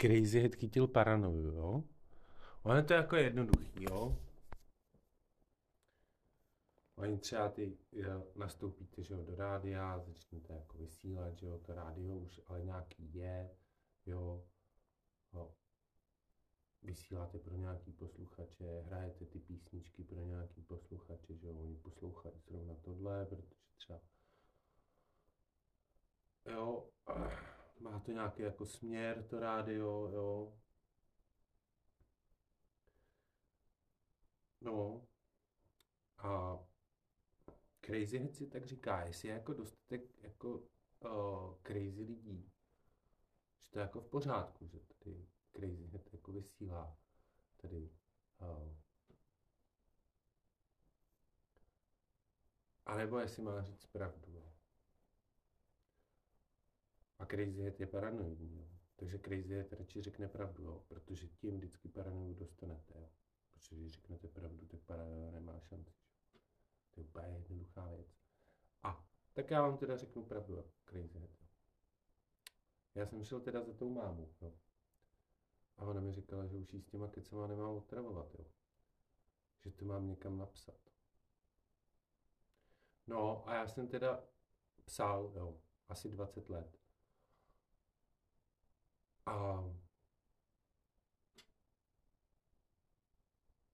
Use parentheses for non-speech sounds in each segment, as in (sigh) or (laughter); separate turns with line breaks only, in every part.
Crazy Head chytil paranoju, jo? Ono je to jako jednoduchý, jo? Oni třeba ty jo, nastoupíte že jo, do rádia, začnete jako vysílat, že jo, to rádio už ale nějaký je, jo, jo. Vysíláte pro nějaký posluchače, hrajete ty písničky pro nějaký posluchače, že jo, oni poslouchají zrovna tohle, protože třeba jo, má to nějaký jako směr, to rádio, jo. No, a Crazy si tak říká, jestli je jako dostatek jako uh, crazy lidí, že to je jako v pořádku, že tady Crazy Head jako vysílá tady uh, a nebo jestli má říct pravdu. Jo. A Crazy Head je paranoidní. Jo. Takže Crazy Head radši řekne pravdu, jo, protože tím vždycky paranoidu dostanete. Jo. Protože když řeknete pravdu, tak paranoia nemá šanci. To je úplně jednoduchá věc. A tak já vám teda řeknu pravdu, jo. Crazy Head. Jo. Já jsem šel teda za tou mámu. Jo. A ona mi říkala, že už jí s těma kecama nemám otravovat, jo. Že to mám někam napsat. No a já jsem teda psal, jo, asi 20 let. A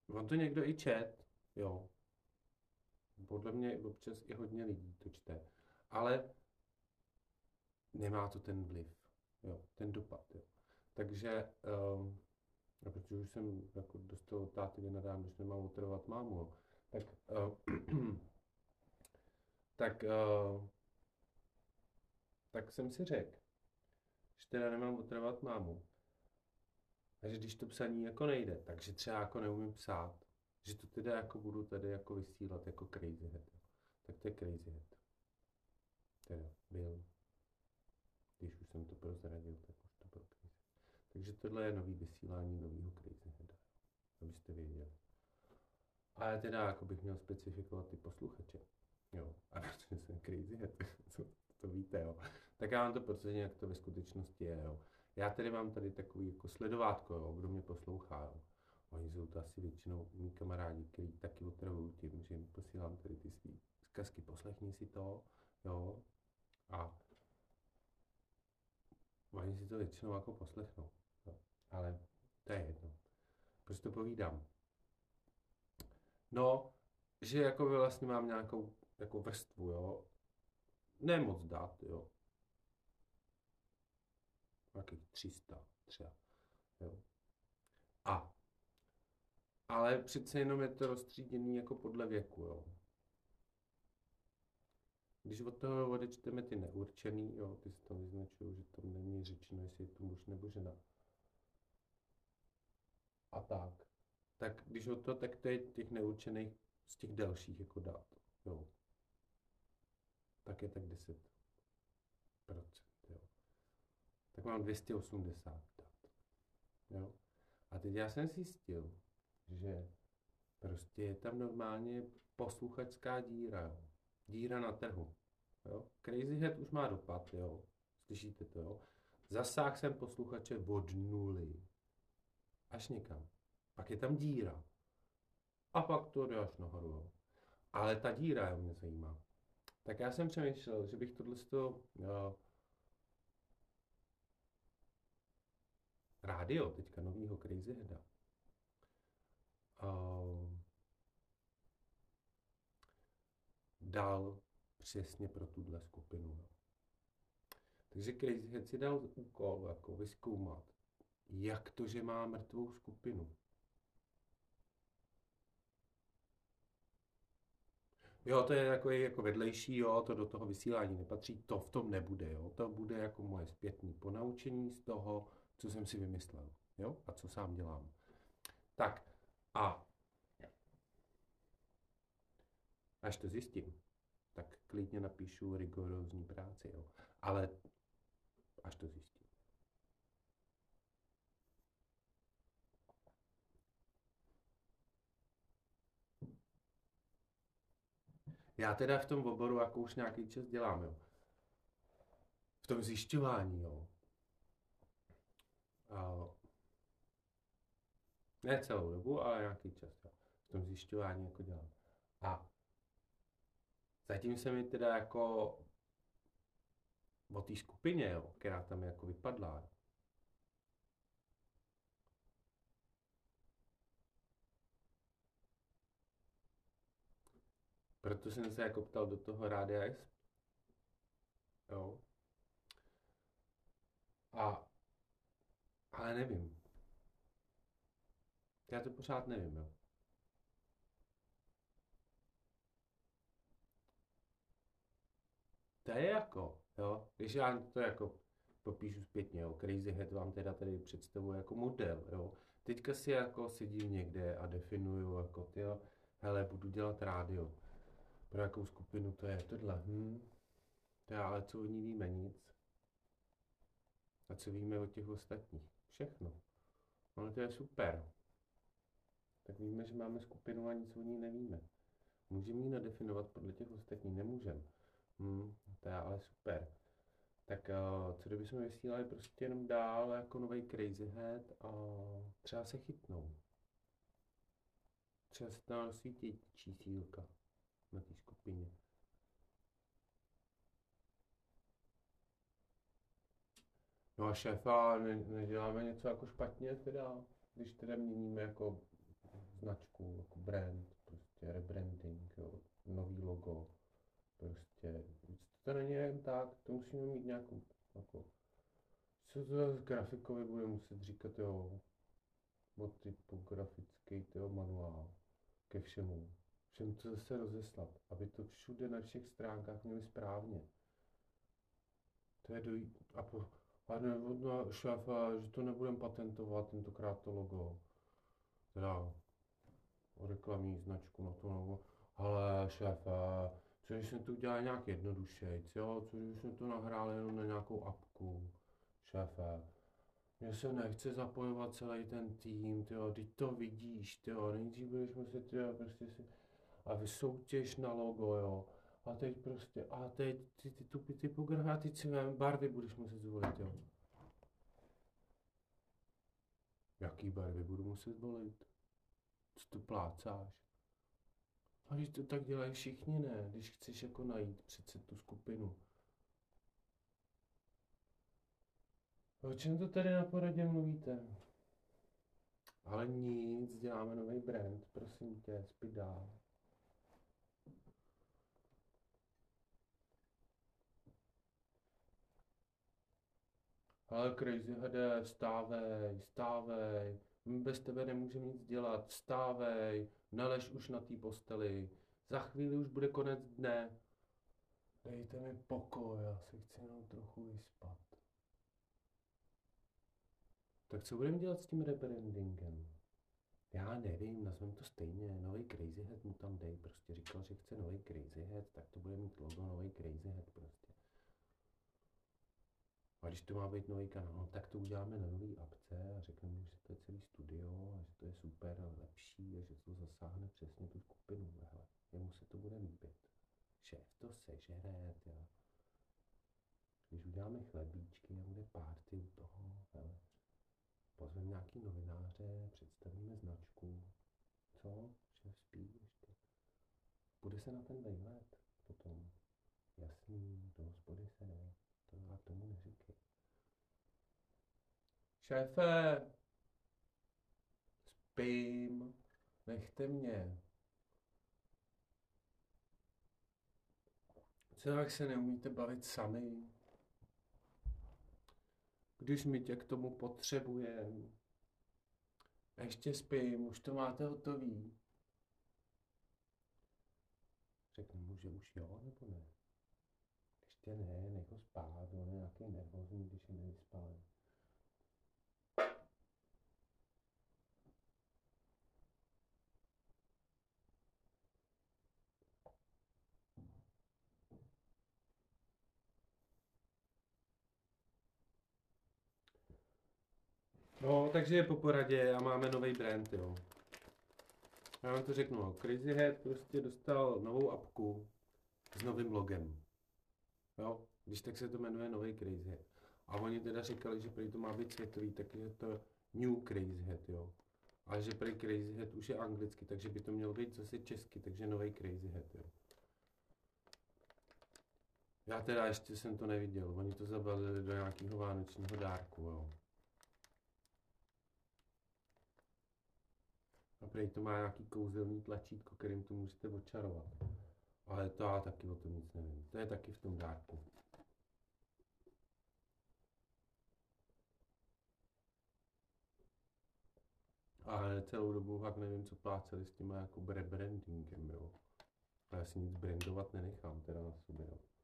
on to někdo i čet, jo. Podle mě občas i hodně lidí to čte. Ale nemá to ten vliv, jo, ten dopad, jo. Takže, um, a protože už jsem jako dostal od táty vynadám, když nemám otravovat mámu, jo, tak, uh, (clears throat) tak, uh, tak jsem si řekl, že teda nemám otravovat mámu. A že když to psaní jako nejde, takže třeba jako neumím psát, že to teda jako budu tady jako vysílat jako crazy head. Tak to je crazy head. Teda byl. Když už jsem to prozradil, tak už to byl crazy. Takže tohle je nový vysílání nového crazy heada. Abyste věděli. A já teda jako bych měl specifikovat ty posluchače. Jo, a protože jsem crazy head, (laughs) to víte, jo. Tak já vám to potvrdím, jak to ve skutečnosti je, jo. Já tady mám tady takový jako sledovátko, jo, kdo mě poslouchá, jo. Oni jsou to asi většinou mý kamarádi, kteří taky otravují tím, že jim posílám tady ty svý zkazky, poslechni si to, jo. A oni si to většinou jako poslechnou, jo. Ale to je jedno. Proč to povídám? No, že jako vlastně mám nějakou jako vrstvu, jo, nemoc dát, jo. Nějakých 300 třeba, jo. A, ale přece jenom je to rozstříděný jako podle věku, jo. Když od toho odečteme ty neurčený, jo, ty se tam vyznačují, že tam není řečeno, jestli je to muž nebo žena. A tak. Tak když od toho, tak to je těch neurčených z těch dalších jako dát, jo tak je tak 10%. Jo. Tak mám 280 dat. Jo. A teď já jsem zjistil, že prostě je tam normálně posluchačská díra. Jo. Díra na trhu. Jo. Crazy Head už má dopad, jo. Slyšíte to, jo. Zasáh jsem posluchače od nuly až někam. Pak je tam díra. A pak to jde až nahoru. Jo. Ale ta díra mě zajímá. Tak já jsem přemýšlel, že bych tohle to, rádio, teďka novýho Crazy Heada, uh, dal přesně pro tuhle skupinu. Takže Crazy Head si dal úkol jako vyzkoumat, jak to, že má mrtvou skupinu. Jo, to je jako, jako vedlejší, jo, to do toho vysílání nepatří, to v tom nebude, jo. To bude jako moje zpětné ponaučení z toho, co jsem si vymyslel, jo, a co sám dělám. Tak, a až to zjistím, tak klidně napíšu rigorózní práci, jo. Ale až to zjistím. Já teda v tom oboru jako už nějaký čas dělám, jo. V tom zjišťování, jo. Ne celou dobu, ale nějaký čas. Jo. V tom zjišťování jako dělám. A zatím se mi teda jako o té skupině, jo, která tam jako vypadla, Proto jsem se jako ptal do toho Rádia S. Jo. A, ale nevím. Já to pořád nevím, jo. To je jako, jo, když já to jako popíšu zpětně, jo, Crazy Head vám teda tady představuje jako model, jo. Teďka si jako sedím někde a definuju jako, ty jo, hele, budu dělat rádio. Pro jakou skupinu to je tohle, hm. To je, ale co o ní víme, nic. A co víme o těch ostatních? Všechno. Ale to je super. Tak víme, že máme skupinu a nic o ní nevíme. Můžeme ji nadefinovat podle těch ostatních? Nemůžeme. Hmm, to je ale super. Tak uh, co kdybychom vysílali prostě jenom dál jako nový Crazy Head a třeba se chytnou. Třeba se tam rozsvítí čísílka na té skupině. No a šéfa, ne, neděláme něco jako špatně teda, když teda měníme jako značku, jako brand, prostě rebranding, jo, nový logo, prostě, to není jen tak, to musíme mít nějakou, jako, co to z grafikovi bude muset říkat, jo, od typografický, jo, manuál, ke všemu, všem to zase rozeslat, aby to všude na všech stránkách měli správně. To je dojít, a po, a ne, no, šéfe, že to nebudem patentovat, tentokrát to logo. Teda reklamní značku na to logo. Ale šéfe, co když jsme to udělali nějak jednodušejc, jo? Co když jsme to nahráli jenom na nějakou apku, šéfe. Mně se nechce zapojovat celý ten tým, tyjo, teď to vidíš, tyjo, nejdřív budeš muset, tyjo, prostě si, a vysoutěž na logo, jo. A teď prostě, a teď ty, ty, ty, ty typografy, a teď si barvy budeš muset zvolit, jo. Jaký barvy budu muset volit? Co to plácáš? A když to tak dělají všichni, ne? Když chceš jako najít přece tu skupinu. O čem to tady na poradě mluvíte? Ale nic, děláme nový brand, prosím tě, spí dál. Ale Crazy HD, stávej, stávej, my bez tebe nemůžeme nic dělat, stávej, nalež už na té posteli, za chvíli už bude konec dne. Dejte mi pokoj, já se chci jenom trochu vyspat. Tak co budeme dělat s tím rebrandingem? Já nevím, nazveme to stejně, nový Crazy Head mu tam dej, prostě říkal, že chce nový Crazy Head, tak to bude mít logo nový Crazy Head prostě. A když to má být nový kanál, no, tak to uděláme na nový apce a řekneme, že to je celý studio a že to je super a lepší a že to zasáhne přesně tu skupinu. Hele, jemu se to bude líbit. Šéf to sežere, jo. Když uděláme chlebíčky a bude párty u toho, hele, pozveme nějaký novináře, představíme značku. Co? Šéf spí ještě. Bude se na ten vejlet potom. Jasný, do hospody se ne. To já tomu neříkej. Šéfe, spím, nechte mě. Co jak se neumíte bavit sami? Když mi tě k tomu potřebujem. Ještě spím, už to máte hotový. Řeknu mu, že už jo, nebo ne? Ještě ne, nech ho spát, on je nějaký nervózní, když je nevyspalý. No, takže je po poradě a máme nový brand, jo. Já vám to řeknu, no. Crazy Head prostě dostal novou apku s novým logem. Jo, když tak se to jmenuje nový Crazy Head. A oni teda říkali, že prý to má být světový, tak je to New Crazy Head, jo. Ale že prý Crazy Head už je anglicky, takže by to mělo být zase česky, takže nový Crazy Head, jo. Já teda ještě jsem to neviděl, oni to zabalili do nějakého vánočního dárku, jo. A prej to má nějaký kouzelný tlačítko, kterým to můžete očarovat. Ale to já taky o tom nic nevím. To je taky v tom dárku. Ale celou dobu fakt nevím, co pláceli s tím jako rebrandingem, jo. Já si nic brandovat nenechám teda na sobě, jo.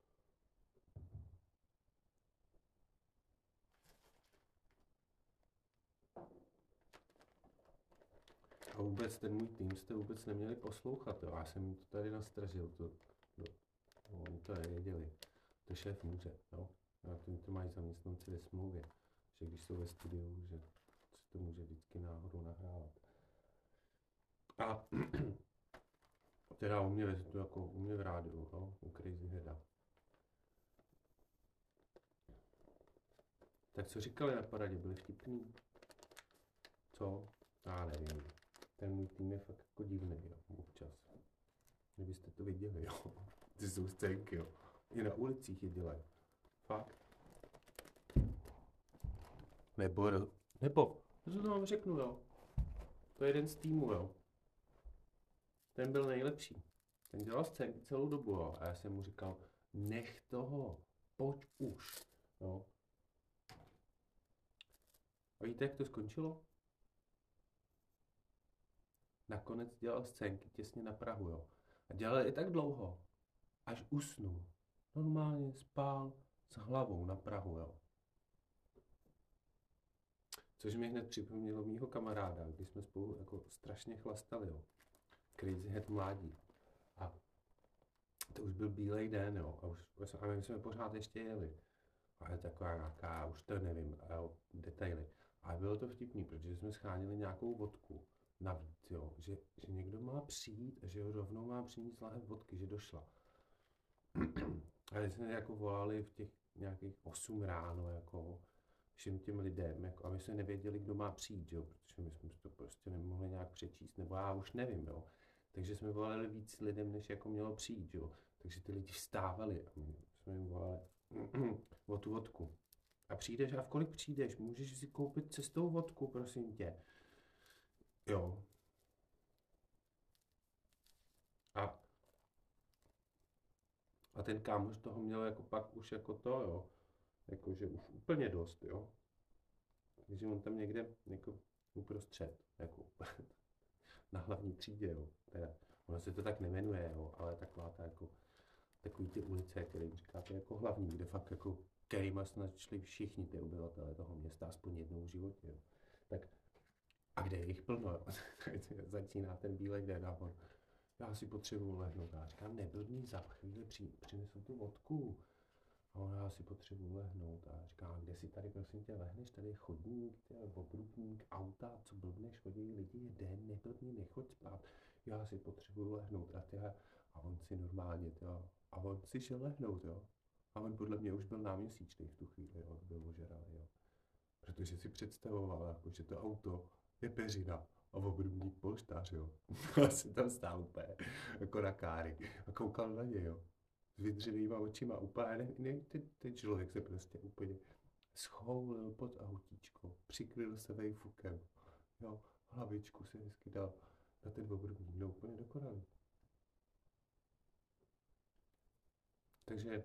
A vůbec ten můj tým jste vůbec neměli poslouchat, jo. Já jsem jim to tady nastražil, to, to, no, oni to nevěděli. To šéf může, jo. A to, to mají zaměstnanci ve smlouvě, že když jsou ve studiu, že se to může vždycky náhodou nahrávat. A (clears throat) teda u mě, to jako u mě v rádiu, jo, u Crazy Heada. Tak co říkali na paradě, byli vtipný? Co? Já nevím. Ten můj tým je fakt jako divný, jo, občas. Kdybyste to viděli, jo. (laughs) Ty jsou scénky, jo. I na ulicích je dělají. Fakt. Nebo, nebo, to vám řeknu, jo. To je jeden z týmu, jo. Ten byl nejlepší. Ten dělal scénky celou dobu, jo. A já jsem mu říkal, nech toho, pojď už, jo. A víte, jak to skončilo? Nakonec dělal scénky těsně na Prahu, jo. A dělal je tak dlouho, až usnul. Normálně spál s hlavou na Prahu, jo. Což mi hned připomnělo mýho kamaráda, když jsme spolu jako strašně chlastali, jo. Crazy Head mládí. A to už byl bílej den, jo. A, už, a my jsme pořád ještě jeli. A je taková nějaká, už to nevím, jo, detaily. A bylo to vtipný, protože jsme schánili nějakou vodku navíc, jo, že, že někdo má přijít a že ho rovnou má přinést lahev vodky, že došla. a jsme jako volali v těch nějakých 8 ráno, jako všem těm lidem, jako, a my jsme nevěděli, kdo má přijít, jo, protože my jsme to prostě nemohli nějak přečíst, nebo já už nevím, jo. Takže jsme volali víc lidem, než jako mělo přijít, jo. Takže ty lidi vstávali a my jsme jim volali (clears throat) o tu vodku. A přijdeš, a v kolik přijdeš? Můžeš si koupit cestou vodku, prosím tě. Jo. A, a ten kámoš toho měl jako pak už jako to, jo. Jakože už úplně dost, jo. Takže on tam někde jako uprostřed, jako (laughs) na hlavní třídě, jo. Teda, ono se to tak nemenuje, jo, ale taková ta jako, takový ty ulice, které říkáte jako hlavní, kde fakt jako kterýma snad šli všichni ty obyvatele toho města aspoň jednou v životě, jo. Kde je jich plno, jo. (laughs) začíná ten bílej den a on, já si potřebuju lehnout. A říkám, neblbný, za chvíli při, přinesu tu vodku. A ona, já si potřebuju lehnout. A říká, kde si tady, prosím tě, lehneš? Tady je chodník, obrubník, auta, co blbneš, chodí lidi, je den, neblbný, nechoď spát. Já si potřebuju lehnout. A, tě, a on si normálně, tě, a on si šel lehnout, jo. A on podle mě už byl náměsíčný v tu chvíli, jo, byl ožralý, jo. Protože si představoval, jako, že to auto je peřina a obrubník polštář, jo. (laughs) Si tam stál úplně jako na káry a koukal na něj, jo. S vydřenýma očima, úplně, ne, ne, ten, ten člověk se prostě úplně schoulil pod autíčko, přikryl se vejfukem, jo, hlavičku se hezky dal na ten obrubník, no úplně dokonalý. Takže